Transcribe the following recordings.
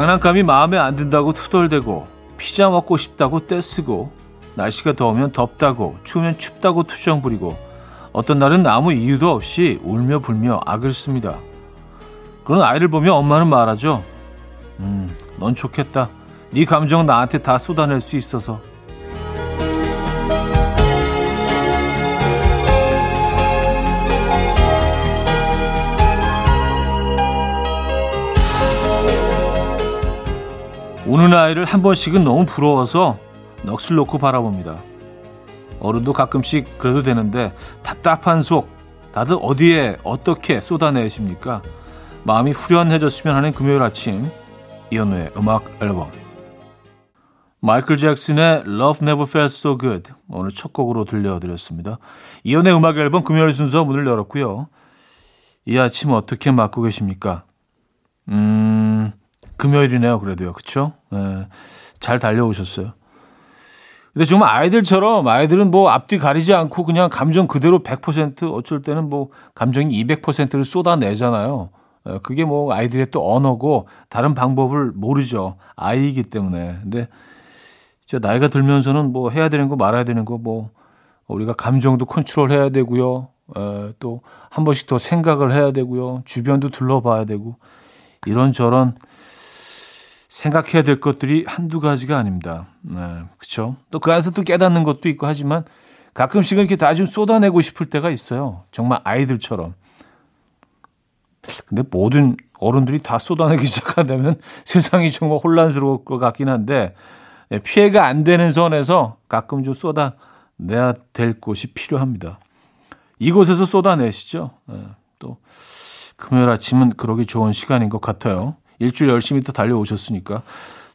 장난감이 마음에 안 든다고 투덜대고 피자 먹고 싶다고 떼쓰고 날씨가 더우면 덥다고 추우면 춥다고 투정 부리고 어떤 날은 아무 이유도 없이 울며 불며 악을 씁니다. 그런 아이를 보면 엄마는 말하죠. 음, 넌 좋겠다. 네 감정 나한테 다 쏟아낼 수 있어서. 우는 아이를 한 번씩은 너무 부러워서 넋을 놓고 바라봅니다. 어른도 가끔씩 그래도 되는데 답답한 속 다들 어디에 어떻게 쏟아내십니까? 마음이 후련해졌으면 하는 금요일 아침 이현우의 음악 앨범 마이클 잭슨의 Love Never Felt So Good 오늘 첫 곡으로 들려드렸습니다. 이현우의 음악 앨범 금요일 순서 문을 열었고요. 이 아침 어떻게 맞고 계십니까? 음... 금요일이네요. 그래도요. 그쵸? 네, 잘 달려오셨어요. 근데 정말 아이들처럼 아이들은 뭐 앞뒤 가리지 않고 그냥 감정 그대로 100% 어쩔 때는 뭐 감정이 200%를 쏟아내잖아요. 예, 그게 뭐 아이들의 또 언어고 다른 방법을 모르죠. 아이이기 때문에. 근데 저 나이가 들면서는 뭐 해야 되는 거 말아야 되는 거 뭐 우리가 감정도 컨트롤 해야 되고요. 예, 또한 번씩 더 생각을 해야 되고요. 주변도 둘러봐야 되고 이런저런 생각해야 될 것들이 한두 가지가 아닙니다. 네, 그렇죠. 또 그 안에서 또 깨닫는 것도 있고 하지만 가끔씩은 이렇게 다 좀 쏟아내고 싶을 때가 있어요. 정말 아이들처럼. 근데 모든 어른들이 다 쏟아내기 시작한다면 세상이 정말 혼란스러울 것 같긴 한데 예, 피해가 안 되는 선에서 가끔 좀 쏟아내야 될 곳이 필요합니다. 이곳에서 쏟아내시죠. 네, 또 금요일 아침은 그러기 좋은 시간인 것 같아요. 일주일 열심히 또 달려오셨으니까.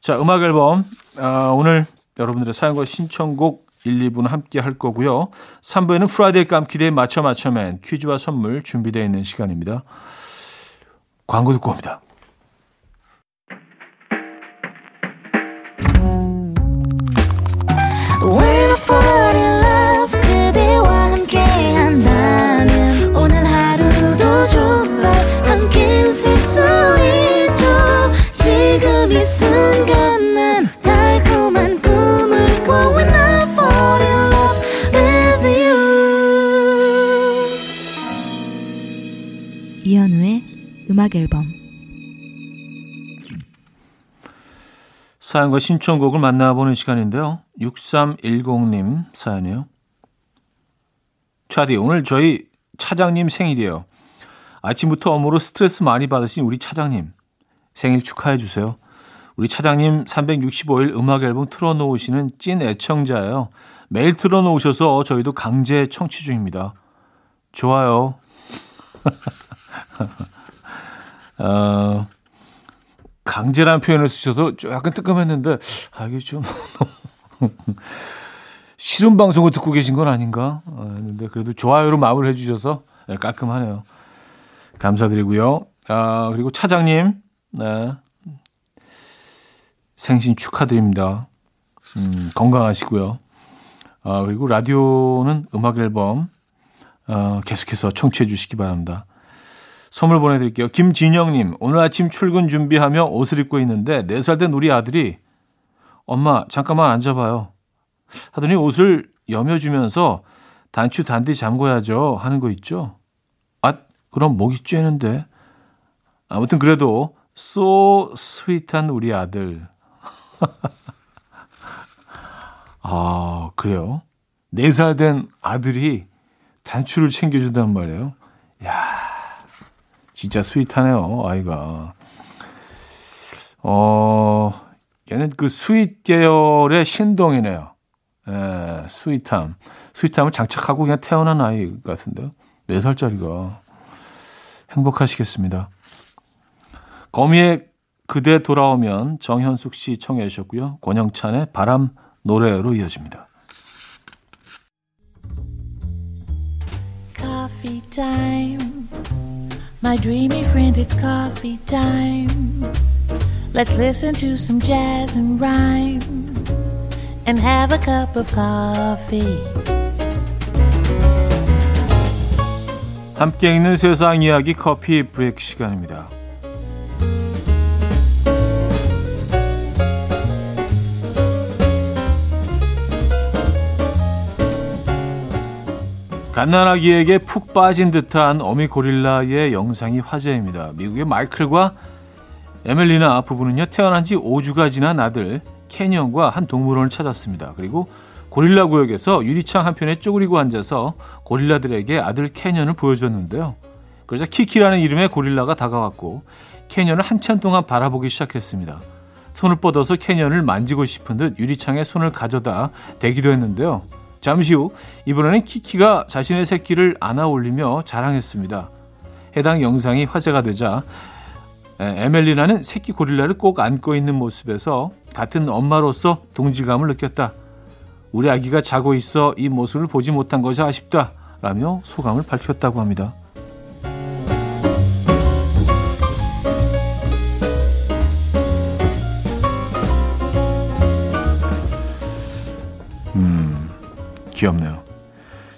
자, 음악 앨범. 아, 오늘 여러분들의 사연과 신청곡 1, 2부는 함께 할 거고요. 3부에는 Friday 깜키데이 맞춰 맞춰맨 퀴즈와 선물 준비되어 있는 시간입니다. 광고 듣고 옵니다. 음악 앨범 사연과 신청곡을 만나보는 시간인데요. 6310님 사연이에요. 차디, 오늘 저희 차장님 생일이에요. 아침부터 업무로 스트레스 많이 받으신 우리 차장님. 생일 축하해 주세요. 우리 차장님 365일 음악 앨범 틀어놓으시는 찐 애청자예요. 매일 틀어놓으셔서 저희도 강제 청취 중입니다. 좋아요. 어, 강제라는 표현을 쓰셔도 약간 뜨끔했는데, 아, 이게 좀, 싫은 방송을 듣고 계신 건 아닌가? 어, 근데 그래도 좋아요로 마무리 해주셔서 네, 깔끔하네요. 감사드리고요. 아, 그리고 차장님, 네. 생신 축하드립니다. 음, 건강하시고요. 아, 그리고 라디오는 음악 앨범, 어, 계속해서 청취해 주시기 바랍니다. 선물 보내드릴게요. 김진영님, 오늘 아침 출근 준비하며 옷을 입고 있는데 4살 된 우리 아들이 엄마, 잠깐만 앉아봐요. 하더니 옷을 여며주면서 단추 단디 잠궈야죠 하는 거 있죠? 아, 그럼 목이 쬐는데. 아무튼 그래도 so 스윗한 우리 아들. 아, 그래요? 4살 된 아들이 단추를 챙겨준단 말이에요. 야 진짜 sweet하네요, 아이가. 어, 얘는 그 sweet 계열의 신동이네요. 예, sweet함. sweet함을 장착하고 그냥 태어난 아이 같은데요. 4살짜리가. 행복하시겠습니다. 거미의 그대 돌아오면 정현숙 씨 청해 주셨고요. 권영찬의 바람 노래로 이어집니다. Coffee time. My dreamy friend, it's coffee time. Let's listen to some jazz and rhyme and have a cup of coffee. 함께 있는 세상 이야기 커피 브레이크 시간입니다. 갓난아기에게 푹 빠진 듯한 어미 고릴라의 영상이 화제입니다. 미국의 마이클과 에멜리나 부부는요, 태어난 지 5주가 지난 아들 캐니언과 한 동물원을 찾았습니다. 그리고 고릴라 구역에서 유리창 한편에 쪼그리고 앉아서 고릴라들에게 아들 캐니언을 보여줬는데요. 그러자 키키라는 이름의 고릴라가 다가왔고 캐니언을 한참 동안 바라보기 시작했습니다. 손을 뻗어서 캐니언을 만지고 싶은 듯 유리창에 손을 가져다 대기도 했는데요. 잠시 후 이번에는 키키가 자신의 새끼를 안아 올리며 자랑했습니다. 해당 영상이 화제가 되자 에멜리나는 새끼 고릴라를 꼭 안고 있는 모습에서 같은 엄마로서 동지감을 느꼈다. 우리 아기가 자고 있어 이 모습을 보지 못한 것이 아쉽다. 라며 소감을 밝혔다고 합니다. 귀엽네요.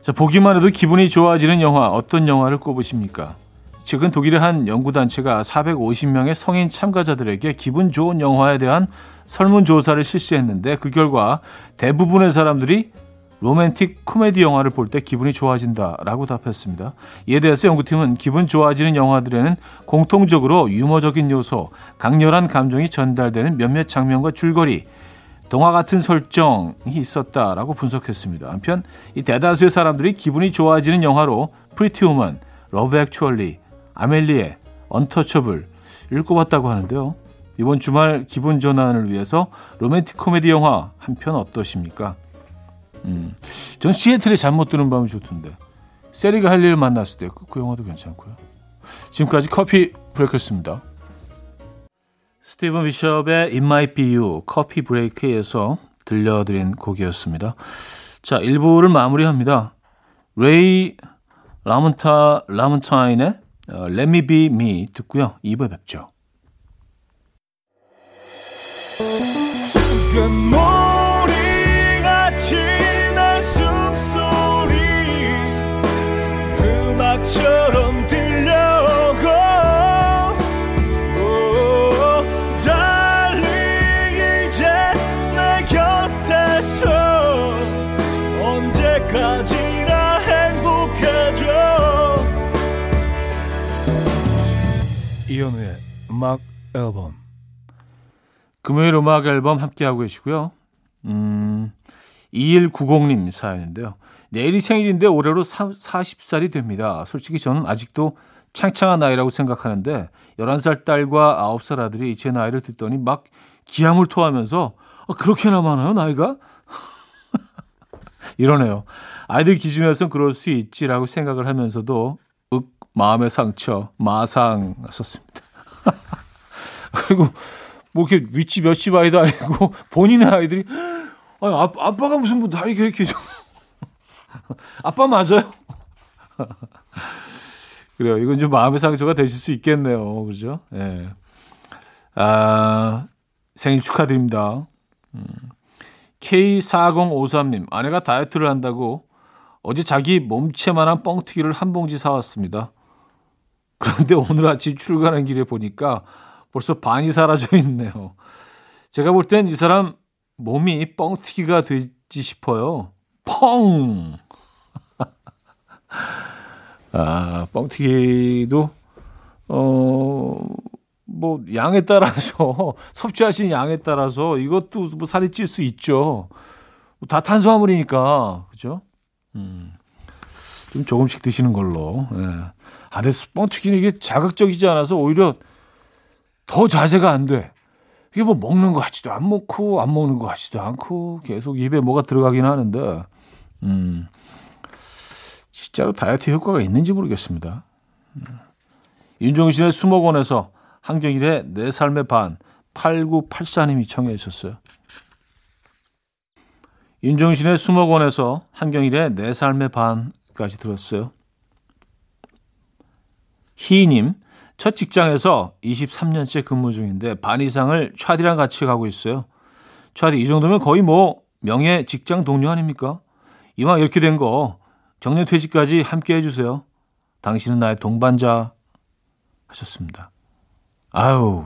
자, 보기만 해도 기분이 좋아지는 영화 어떤 영화를 꼽으십니까? 최근 독일의 한 연구단체가 450명의 성인 참가자들에게 기분 좋은 영화에 대한 설문조사를 실시했는데 그 결과 대부분의 사람들이 로맨틱 코미디 영화를 볼 때 기분이 좋아진다라고 답했습니다. 이에 대해서 연구팀은 기분 좋아지는 영화들에는 공통적으로 유머적인 요소, 강렬한 감정이 전달되는 몇몇 장면과 줄거리, 동화 같은 설정이 있었다라고 분석했습니다. 한편 이 대다수의 사람들이 기분이 좋아지는 영화로 프리티 우먼, 러브 액츄얼리, 아멜리에, 언터처블을 꼽았다고 하는데요. 이번 주말 기분 전환을 위해서 로맨틱 코미디 영화 한 편 어떠십니까? 음, 전 시애틀에 잠못 드는 밤이 좋던데. 세리가 할 일을 만났을 때그 영화도 괜찮고요. 지금까지 커피 브레이크였습니다. 스티븐 비숍의 It Might Be You 커피 브레이크에서 들려드린 곡이었습니다. 자, 1부를 마무리합니다. 레이 라문타, 라문타인의 Let Me Be Me 듣고요. 2부에 뵙죠. 음악 앨범 금요일 음악 앨범 함께하고 계시고요. 음, 2190님 사연인데요. 내일이 생일인데 올해로 40살이 됩니다. 솔직히 저는 아직도 창창한 나이라고 생각하는데 11살 딸과 9살 아들이 제 나이를 듣더니 막 기함을 토하면서 아, 그렇게나 많아요 나이가? 이러네요. 아이들 기준에서는 그럴 수 있지라고 생각을 하면서도 윽 마음의 상처 마상 썼습니다. 그리고 뭐 이렇게 위치 몇십 아이도 아니고 본인의 아이들이 아니, 아, 아빠가 무슨 뭐 다리 이렇게 좀 아빠 맞아요? 그래요. 이건 좀 마음의 상처가 되실 수 있겠네요. 그죠? 예. 네. 아, 생일 축하드립니다. 음. K4053님, 아내가 다이어트를 한다고 어제 자기 몸체만한 뻥튀기를 한 봉지 사왔습니다. 그런데 오늘 아침 출근하는 길에 보니까 벌써 반이 사라져 있네요. 제가 볼 땐 이 사람 몸이 뻥튀기가 되지 싶어요. 펑! 아, 뻥튀기도, 어, 뭐, 양에 따라서, 섭취하신 양에 따라서 이것도 뭐 살이 찔 수 있죠. 다 탄수화물이니까, 그죠? 음, 좀 조금씩 드시는 걸로. 예. 아, 근데 뻥튀기는 이게 자극적이지 않아서 오히려 더 자제가 안 돼. 이게 뭐 먹는 거 같지도 안 먹고 안 먹는 거 같지도 않고 계속 입에 뭐가 들어가긴 하는데, 음, 진짜로 다이어트 효과가 있는지 모르겠습니다. 음. 윤종신의 수목원에서 한경일의 내 삶의 반 8984님이 청해 주셨어요. 윤종신의 수목원에서 한경일의 내 삶의 반까지 들었어요. 희님, 첫 직장에서 23년째 근무 중인데 반 이상을 차디랑 같이 가고 있어요. 차디, 이 정도면 거의 뭐 명예 직장 동료 아닙니까? 이왕 이렇게 된 거 정년 퇴직까지 함께 해주세요. 당신은 나의 동반자 하셨습니다. 아유,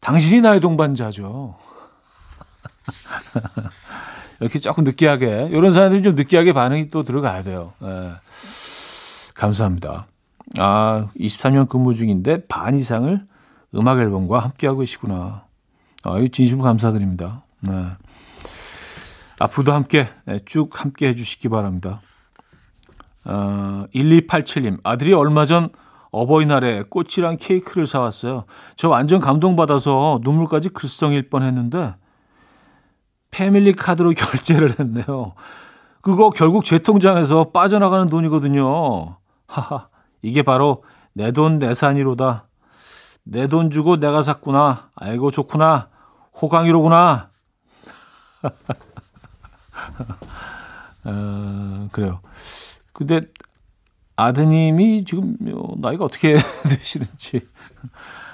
당신이 나의 동반자죠. 이렇게 조금 느끼하게 이런 사람들이 좀 느끼하게 반응이 또 들어가야 돼요. 예. 감사합니다. 아 23년 근무 중인데 반 이상을 음악 앨범과 함께하고 계시구나. 아, 진심으로 감사드립니다. 네. 앞으로도 함께 네, 쭉 함께 해주시기 바랍니다. 어, 1287님 아들이 얼마 전 어버이날에 꽃이랑 케이크를 사왔어요. 저 완전 감동받아서 눈물까지 글썽일 뻔 했는데 패밀리 카드로 결제를 했네요. 그거 결국 제 통장에서 빠져나가는 돈이거든요. 하하, 이게 바로 내 돈 내산이로다. 내 돈 주고 내가 샀구나. 아이고 좋구나. 호강이로구나. 어, 그래요. 근데 아드님이 지금 나이가 어떻게 되시는지.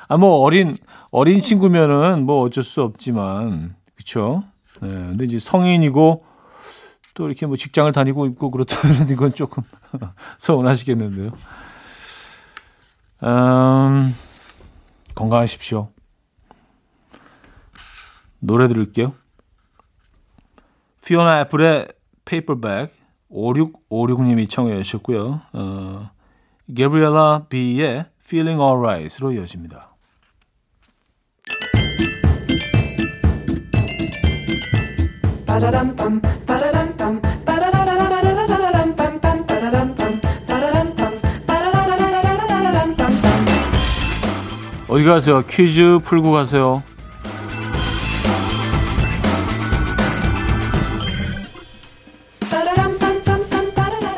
아, 뭐 어린, 어린 친구면은 뭐 어쩔 수 없지만, 그쵸? 네, 근데 이제 성인이고 또 이렇게 뭐 직장을 다니고 있고 그렇다면 이건 조금 서운하시겠는데요. 음, 건강하십시오. 노래 들을게요. 피오나 애플의 페이퍼백 5656님이 청해 주셨고요. 어, 게브리엘라 비의 Feeling Alright으로 이어집니다. 어디 가세요? 퀴즈 풀고 가세요.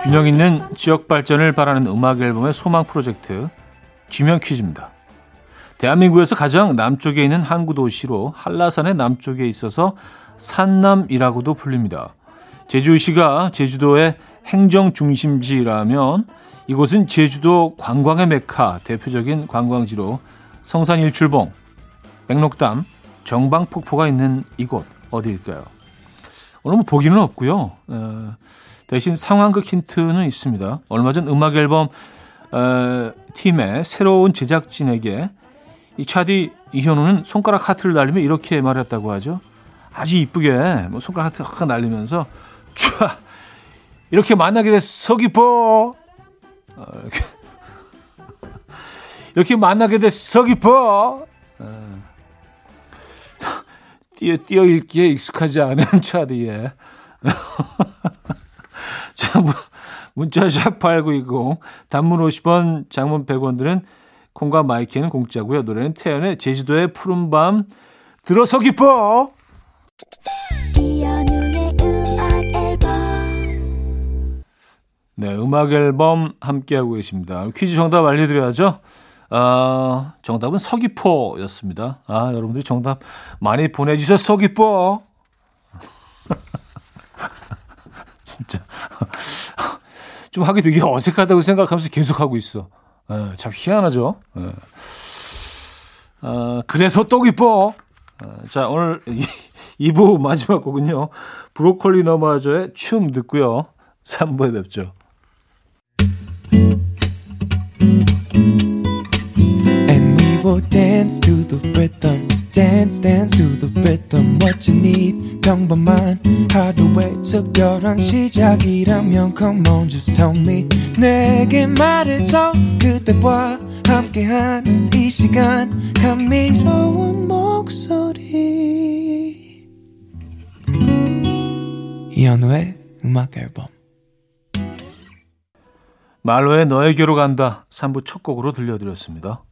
균형 있는 지역 발전을 바라는 음악 앨범의 소망 프로젝트 지명 퀴즈입니다. 대한민국에서 가장 남쪽에 있는 항구 도시로 한라산의 남쪽에 있어서 산남이라고도 불립니다. 제주시가 제주도의 행정 중심지라면 이곳은 제주도 관광의 메카 대표적인 관광지로 성산 일출봉, 백록담, 정방폭포가 있는 이곳 어디일까요? 오늘 뭐 보기는 없고요. 어, 대신 상황극 힌트는 있습니다. 얼마 전 음악 앨범 어, 팀의 새로운 제작진에게 이 차디 이현우는 손가락 하트를 날리며 이렇게 말했다고 하죠. 아주 이쁘게 뭐 손가락 하트 확 날리면서 촤 이렇게 만나게 됐어 기뻐 어, 이렇게, 이렇게 만나게 됐어 기뻐 어, 뛰어 뛰어 읽기에 익숙하지 않은 차디에 자, 문자샵 8920 단문 50원, 장문 100원들은 콩과 마이키는 공짜고요. 노래는 태연의 제주도의 푸른밤 들어서 기뻐. 네, 음악 앨범 함께하고 계십니다. 퀴즈 정답 알려드려야죠. 아, 정답은 서귀포였습니다. 아, 여러분들이 정답 많이 보내주셔서 서귀포. 진짜. 좀 하기 되게 어색하다고 생각하면서 계속 하고 있어. 에, 예, 참 희한하죠. 에. 예. 아, 그래서 또 기뻐. 아, 자, 오늘 2부 마지막 곡은요. 브로콜리 너마저의 춤 듣고요. 3부에 뵙죠. Will dance to the rhythm. dance dance to the rhythm what you need 평범한 하루의 특별한 시작이라면 come on just tell me 내게 말해줘 그대와 함께한 이 시간 감미로운 목소리 이현우의 음악 앨범 말로의 너에게로 간다 3부 첫 곡으로 들려드렸습니다.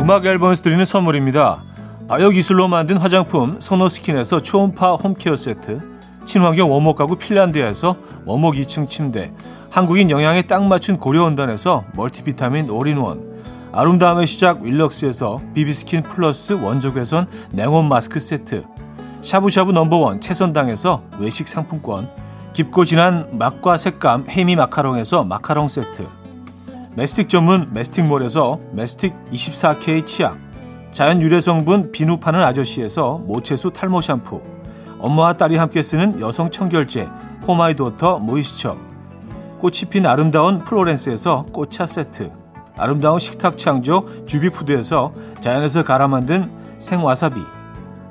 음악 앨범에서 드리는 선물입니다. 아역 기술로 만든 화장품 소노스킨에서 초음파 홈케어 세트 친환경 원목 가구 핀란드에서 원목 2층 침대 한국인 영양에 딱 맞춘 고려원단에서 멀티비타민 올인원 아름다움의 시작 윌럭스에서 비비스킨 플러스 원적외선 냉온 마스크 세트 샤브샤브 넘버원 채선당에서 외식 상품권 깊고 진한 맛과 색감 해미 마카롱에서 마카롱 세트. 메스틱 전문 메스틱몰에서 메스틱 24K 치약, 자연 유래 성분 비누 파는 아저씨에서 모체수 탈모 샴푸, 엄마와 딸이 함께 쓰는 여성 청결제 포마이도터 모이스처, 꽃이 핀 아름다운 플로렌스에서 꽃차 세트, 아름다운 식탁 창조 주비푸드에서 자연에서 갈아 만든 생와사비.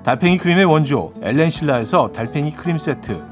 달팽이 크림의 원조 엘렌실라에서 달팽이 크림 세트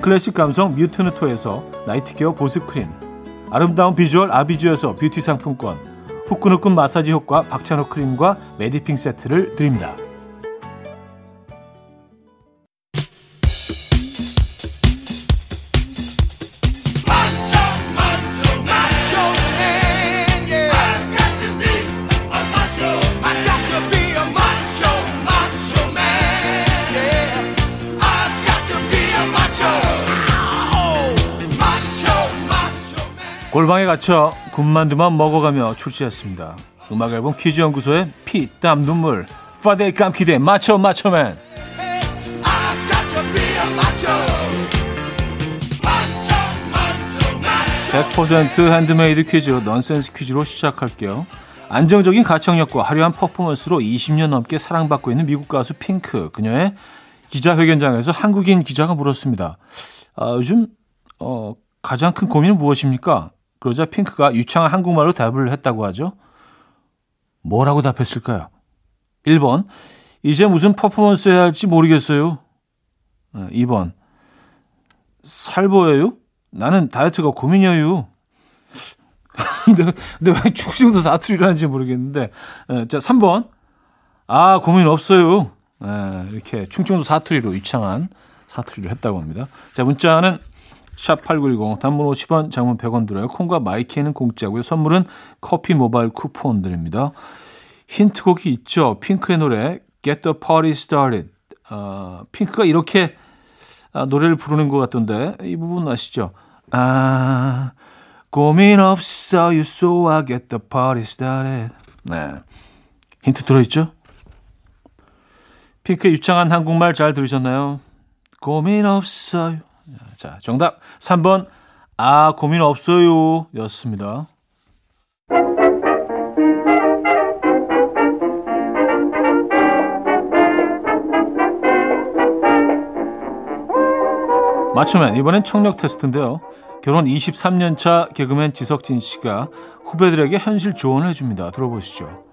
클래식 감성 뮤트누토에서 나이트케어 보습크림 아름다운 비주얼 아비주에서 뷰티 상품권 후끈후끈 마사지 효과 박찬호 크림과 메디핑 세트를 드립니다. 갇혀 군만두만 먹어가며 출시했습니다. 음악 앨범 퀴즈 연구소의 피, 땀, 눈물, Friday 깜퀴데이 맞춰 맞춰맨 100% 핸드메이드 퀴즈, 넌센스 퀴즈로 시작할게요. 안정적인 가창력과 화려한 퍼포먼스로 20년 넘게 사랑받고 있는 미국 가수 핑크. 그녀의 기자회견장에서 한국인 기자가 물었습니다. 아, 요즘 어, 가장 큰 고민은 무엇입니까? 그러자 핑크가 유창한 한국말로 답을 했다고 하죠. 뭐라고 답했을까요? 1번. 이제 무슨 퍼포먼스 해야 할지 모르겠어요. 2번. 살 보여요? 나는 다이어트가 고민이에요. 근데, 근데 왜 충청도 사투리를 하는지 모르겠는데. 자, 3번. 아, 고민 없어요. 이렇게 충청도 사투리로 유창한 사투리를 했다고 합니다. 자, 문자는 샵8910 단문 50원 장문 100원 들어요. 콩과 my K는 공짜고요. 선물은 커피 모바일 쿠폰 드립니다. 힌트곡이 있죠. 핑크의 노래 Get the Party Started. 어, 핑크가 이렇게 아, 노래를 부르는 것 같던데 이 부분 아시죠? 아 고민 없어요 so I get the party started. 네. 힌트 들어있죠? 핑크의 유창한 한국말 잘 들으셨나요? 고민 없어요. 자, 정답 3번 아, 고민 없어요. 였습니다. 맞추면 이번엔 청력 테스트인데요. 결혼 23년 차 개그맨 지석진 씨가 후배들에게 현실 조언을 해줍니다. 들어보시죠.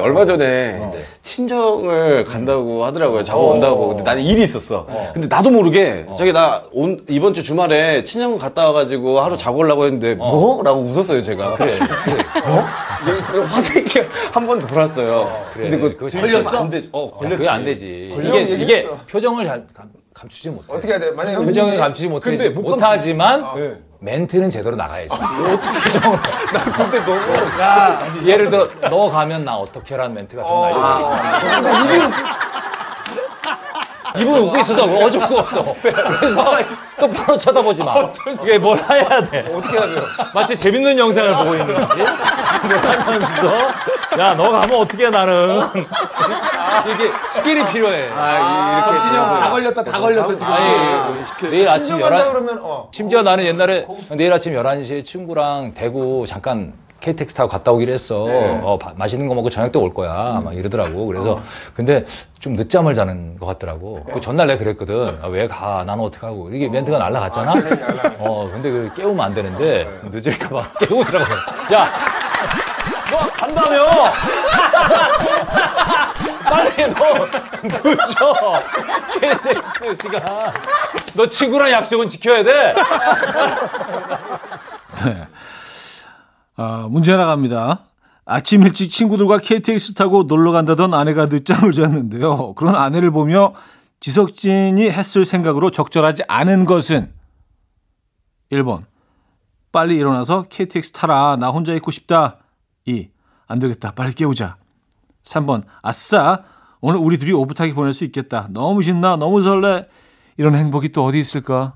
얼마 전에 어. 친정을 간다고 하더라고요. 자고 어. 온다고. 근데 나는 일이 있었어. 어. 근데 나도 모르게 어. 저기 나 온, 이번 주 주말에 친정 갔다 와가지고 하루 자고 오려고 했는데 어. 뭐? 라고 웃었어요, 제가. 그래. 뭐? 화생기 한번 돌았어요. 그래. 근데 그 걸렸어? 안 되지. 어, 걸렸지. 그게 안 되지. 이게, 이게 표정을 잘 감추지 못해. 어떻게 해야 돼? 만약에 표정을 감추지 못해. 못하지만 네. 멘트는 제대로 나가야지. 아, 어떻게 표정을? 나 근데 너무 야, 예를 들어 너 가면 나 어떻게 라는 멘트 같은 거 날려. 근데 이분 이분 웃고 있어서 어쩔 수 없어. 그래서 또 바로 쳐다보지 마. 이게 뭘 해야 돼? 어떻게 해야 돼요? 마치 재밌는 영상을 보고 있는 거지. 그러면서 야, 너 가면 어떻게 해, 나는. 이게 스킬이 필요해. 아, 이렇게 진영 다 걸렸다, 다 걸렸어, 지금. 아니, 내일 아침 11, 그러면, 어. 심지어 나는 옛날에 내일 아침 11시에 친구랑 대구 잠깐 KTX 타고 갔다 오기로 했어. 네. 어, 바, 맛있는 거 먹고 저녁 때 올 거야. 막 이러더라고. 그래서 어. 근데 좀 늦잠을 자는 것 같더라고. 그 전날 내가 그랬거든. 아, 왜 가? 나는 어떡하고. 이게 멘트가 날라갔잖아. 아, 어, 근데 그 깨우면 안 되는데 네. 늦을까 봐 깨우더라고. 야! 너 간다며! 빨리 너 늦어! KTX 시간. 너 친구랑 약속은 지켜야 돼! 네. 아, 문제 나갑니다. 아침 일찍 친구들과 KTX 타고 놀러 간다던 아내가 늦잠을 잤는데요. 그런 아내를 보며 지석진이 했을 생각으로 적절하지 않은 것은 1번. 빨리 일어나서 KTX 타라. 나 혼자 있고 싶다. 2. 안 되겠다. 빨리 깨우자. 3번. 아싸. 오늘 우리 둘이 오붓하게 보낼 수 있겠다. 너무 신나. 너무 설레. 이런 행복이 또 어디 있을까?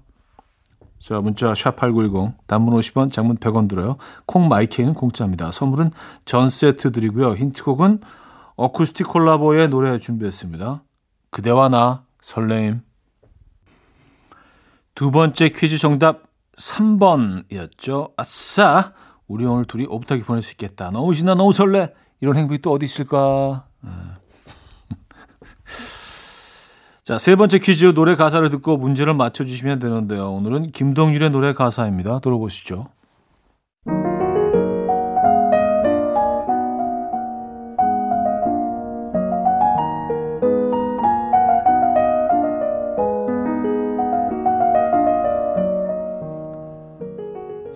자, 문자 샵8910 단문 50원, 장문 100원 들어요. 콩 마이케이는 공짜입니다. 선물은 전 세트 드리고요. 힌트곡은 어쿠스틱 콜라보의 노래 준비했습니다. 그대와 나 설레임. 두 번째 퀴즈 정답 3번이었죠. 아싸! 우리 오늘 둘이 오붓하게 보낼 수 있겠다. 너무 신나, 너무 설레. 이런 행복이 또 어디 있을까? 네. 자, 세 번째 퀴즈 노래 가사를 듣고 문제를 맞춰주시면 되는데요. 오늘은 김동률의 노래 가사입니다. 들어보시죠.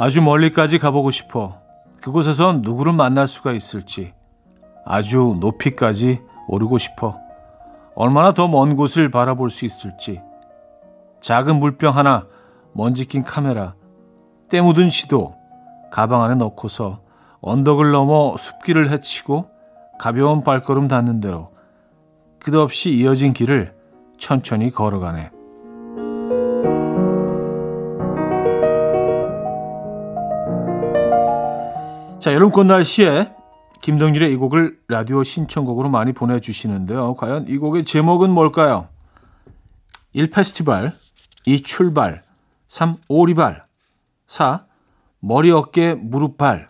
아주 멀리까지 가보고 싶어. 그곳에선 누구를 만날 수가 있을지. 아주 높이까지 오르고 싶어. 얼마나 더 먼 곳을 바라볼 수 있을지. 작은 물병 하나, 먼지 낀 카메라, 때 묻은 시도, 가방 안에 넣고서 언덕을 넘어 숲길을 헤치고 가벼운 발걸음 닿는 대로 끝없이 이어진 길을 천천히 걸어가네. 자, 여름 꽃 날씨에 김동률의 이 곡을 라디오 신청곡으로 많이 보내주시는데요. 과연 이 곡의 제목은 뭘까요? 1. 페스티벌 2. 출발 3. 오리발 4. 머리, 어깨, 무릎, 발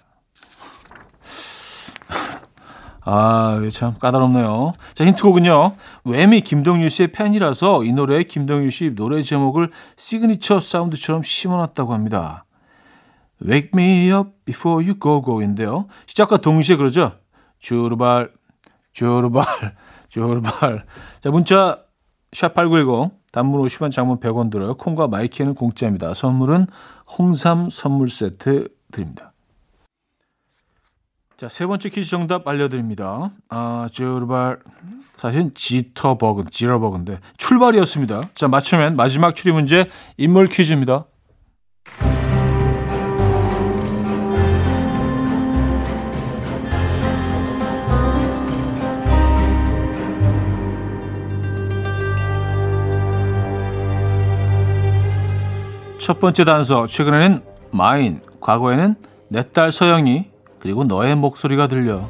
아, 참 까다롭네요. 자, 힌트곡은요. Wham이 김동률 씨의 팬이라서 이 노래에 김동률 씨 노래 제목을 signature sound처럼 심어놨다고 합니다. Wake me up before you go go인데요. 시작과 동시에 그러죠. 주르발, 주르발, 주르발. 자, 문자 샵8910 단문 50원 장문 100원 들어요. 콩과 my K는 공짜입니다. 선물은 홍삼 선물 세트 드립니다. 자, 세 번째 퀴즈 정답 알려드립니다. 아, 주르발. 사실 jitterbug, jitterbug인데 출발이었습니다. 자, 맞추면 마지막 추리 문제 인물 퀴즈입니다. 첫 번째 단서, 최근에는 마인, 과거에는 내 딸 서영이, 그리고 너의 목소리가 들려.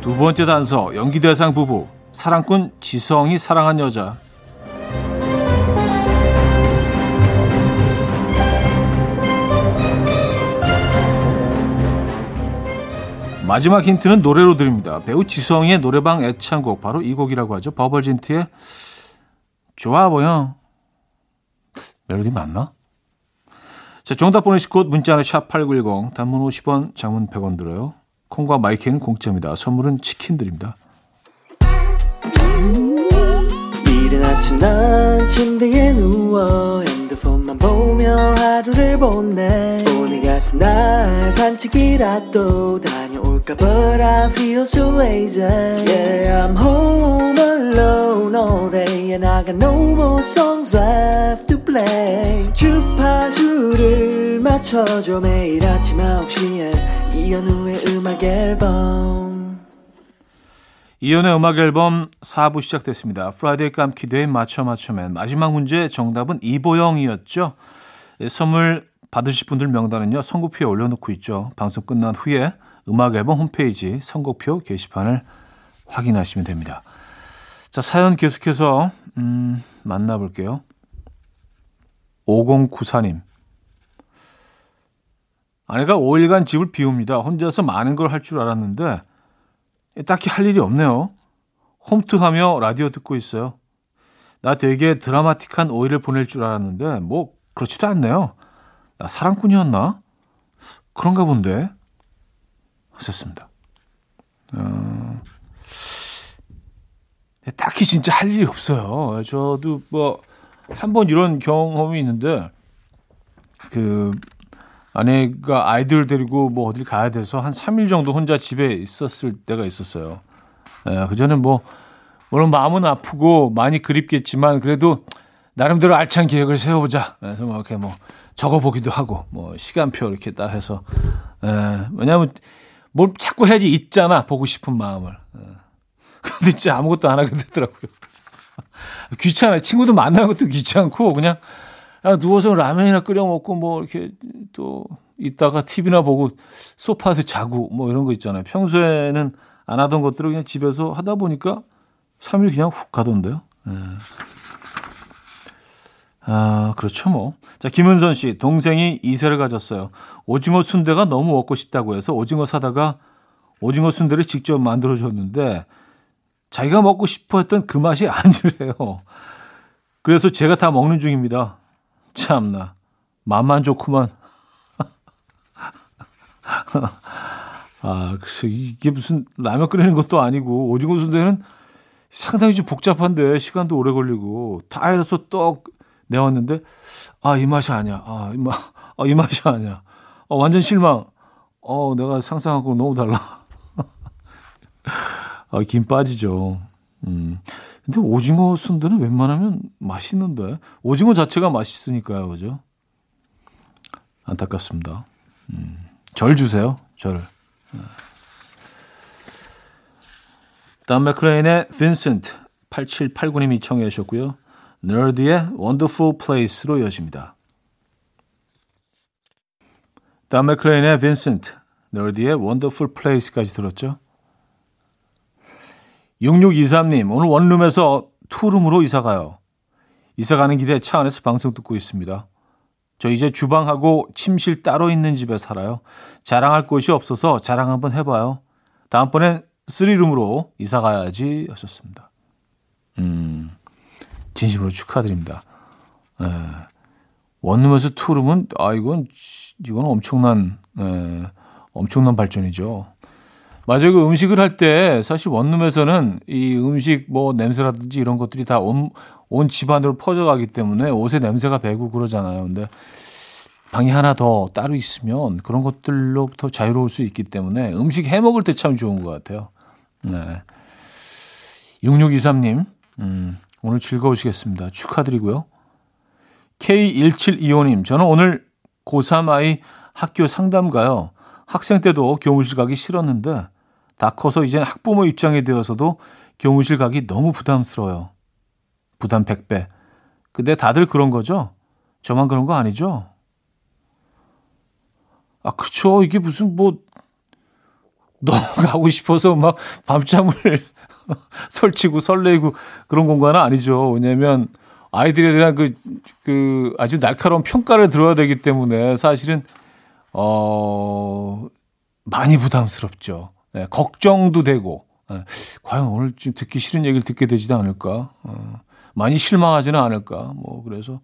두 번째 단서, 연기 대상 부부, 사랑꾼 지성이 사랑한 여자. 마지막 힌트는 노래로 드립니다. 배우 지성의 노래방 애창곡 바로 이 곡이라고 하죠. 버벌진트의 좋아 보여. 멜로디 맞나? 자, 정답 보내실 곳 문자는 샵8910 단문 50원, 장문 100원 들어요. 콩과 마이크는 공짜입니다. 선물은 치킨 드립니다. 이른 아침 난 침대에 누워 핸드폰만 보며 하루를 보내 오늘 같은 날 산책이라도 다 볼까 But I feel so lazy Yeah I'm home alone all day And I got no more songs left to play 주파수를 맞춰줘 매일 아침 9시에 이현우의 음악 앨범 이현우의 음악 앨범 4부 시작됐습니다. Friday 깜퀴데이 맞춰 맞춰맨 마지막 문제 정답은 이보영이었죠. 예, 선물 받으실 분들 명단은요 선곡표에 올려놓고 있죠. 방송 끝난 후에 음악 앨범 홈페이지 선곡표 게시판을 확인하시면 됩니다. 자, 사연 계속해서 음, 만나볼게요. 5094님. 아내가 5일간 집을 비웁니다. 혼자서 많은 걸 할 줄 알았는데 딱히 할 일이 없네요. 홈트하며 라디오 듣고 있어요. 나 되게 드라마틱한 5일을 보낼 줄 알았는데 뭐 그렇지도 않네요. 나 사랑꾼이었나? 그런가 본데. 하셨습니다. 어, 딱히 진짜 할 일이 없어요. 저도 뭐 한 번 이런 경험이 있는데 그 아내가 아이들 데리고 뭐 어딜 가야 돼서 한 3일 정도 혼자 집에 있었을 때가 있었어요. 예, 그전엔 뭐 물론 마음은 아프고 많이 그립겠지만 그래도 나름대로 알찬 계획을 세워보자. 그래서 뭐 이렇게 뭐 적어보기도 하고 뭐 시간표 이렇게 딱 해서 예, 왜냐하면 뭘 자꾸 해야지 있잖아 보고 싶은 마음을. 예. 근데 진짜 아무것도 안 하게 되더라고요. 귀찮아요. 친구들 만나는 것도 귀찮고 그냥 야, 누워서 라면이나 끓여 먹고 뭐 이렇게 또 있다가 TV나 보고 소파에서 자고 뭐 이런 거 있잖아요. 평소에는 안 하던 것들을 그냥 집에서 하다 보니까 3일 그냥 훅 가던데요. 네. 아, 그렇죠 뭐. 자, 김은선 씨, 동생이 이세를 가졌어요. 오징어 순대가 너무 먹고 싶다고 해서 오징어 사다가 오징어 순대를 직접 만들어 줬는데 자기가 먹고 싶어 했던 그 맛이 아니래요. 그래서 제가 다 먹는 중입니다. 참나. 맛만 좋구만. 아, 글쎄, 이게 무슨 라면 끓이는 것도 아니고, 오징어 순대는 상당히 좀 복잡한데, 시간도 오래 걸리고, 다 해서 떡 내왔는데, 아, 이 맛이 아니야. 아, 이 맛, 아, 이 맛이 아니야. 아, 완전 실망. 어, 내가 상상하고 너무 달라. 아, 김 빠지죠. 음. 근데 오징어 순대는 웬만하면 맛있는데. 오징어 자체가 맛있으니까요. 그죠? 안타깝습니다. 음. 절 주세요. 절을. 돈 맥클린의 빈센트 8789님이 청해 주셨고요. 너드의 Wonderful Place로 이어집니다. 돈 맥클린의 빈센트, 너드의 Wonderful Place까지 들었죠. 6623님, 오늘 원룸에서 투룸으로 이사 가요. 이사 가는 길에 차 안에서 방송 듣고 있습니다. 저 이제 주방하고 침실 따로 있는 집에 살아요. 자랑할 곳이 없어서 자랑 한번 해봐요. 다음번엔 쓰리룸으로 이사 가야지 하셨습니다. 음, 진심으로 축하드립니다. 에, 예. 원룸에서 투룸은, 아, 이건, 이건 엄청난, 에, 예, 엄청난 발전이죠. 맞아요. 그 음식을 할 때 사실 원룸에서는 이 음식 뭐 냄새라든지 이런 것들이 다 온, 온 집안으로 퍼져가기 때문에 옷에 냄새가 배고 그러잖아요. 근데 방이 하나 더 따로 있으면 그런 것들로부터 자유로울 수 있기 때문에 음식 해 먹을 때 참 좋은 것 같아요. 네. 6623님, 음, 오늘 즐거우시겠습니다. 축하드리고요. K1725님, 저는 오늘 고3 아이 학교 상담 가요. 학생 때도 교무실 가기 싫었는데 다 커서 이제 학부모 입장이 되어서도 교무실 가기 너무 부담스러워요. 부담 100배. 근데 다들 그런 거죠? 저만 그런 거 아니죠? 아, 그쵸. 이게 무슨 뭐, 너무 가고 싶어서 막 밤잠을 설치고 설레고 그런 공간은 아니죠. 왜냐면 아이들에 대한 그, 그 아주 날카로운 평가를 들어야 되기 때문에 사실은, 어, 많이 부담스럽죠. 네, 걱정도 되고, 네, 과연 오늘 좀 듣기 싫은 얘기를 듣게 되지도 않을까. 어, 많이 실망하지는 않을까. 뭐, 그래서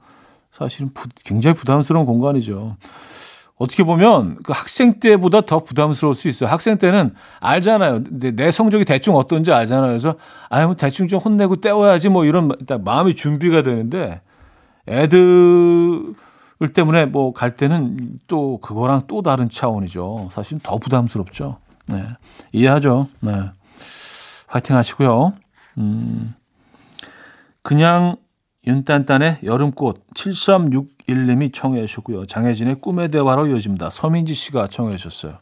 사실은 부, 굉장히 부담스러운 공간이죠. 어떻게 보면 그 학생 때보다 더 부담스러울 수 있어요. 학생 때는 알잖아요. 내, 내 성적이 대충 어떤지 알잖아요. 그래서 아유, 뭐 대충 좀 혼내고 때워야지 뭐 이런 마음이 준비가 되는데 애들 때문에 뭐 갈 때는 또 그거랑 또 다른 차원이죠. 사실 더 부담스럽죠. 네. 이해하죠. 네. 화이팅 하시고요. 음, 그냥 윤딴딴의 여름꽃 7361님이 청해 주셨고요. 장혜진의 꿈의 대화로 이어집니다. 서민지 씨가 청해 주셨어요.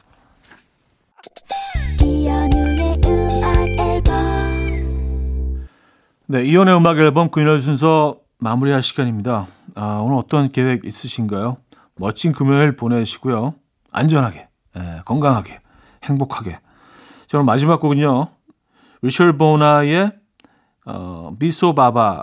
네, 이연의 음악 앨범 금요일 순서 마무리할 시간입니다. 아, 오늘 어떤 계획 있으신가요? 멋진 금요일 보내시고요. 안전하게, 예, 건강하게, 행복하게. 저는 마지막 곡은요. 리철 보나의 어, 미소 바바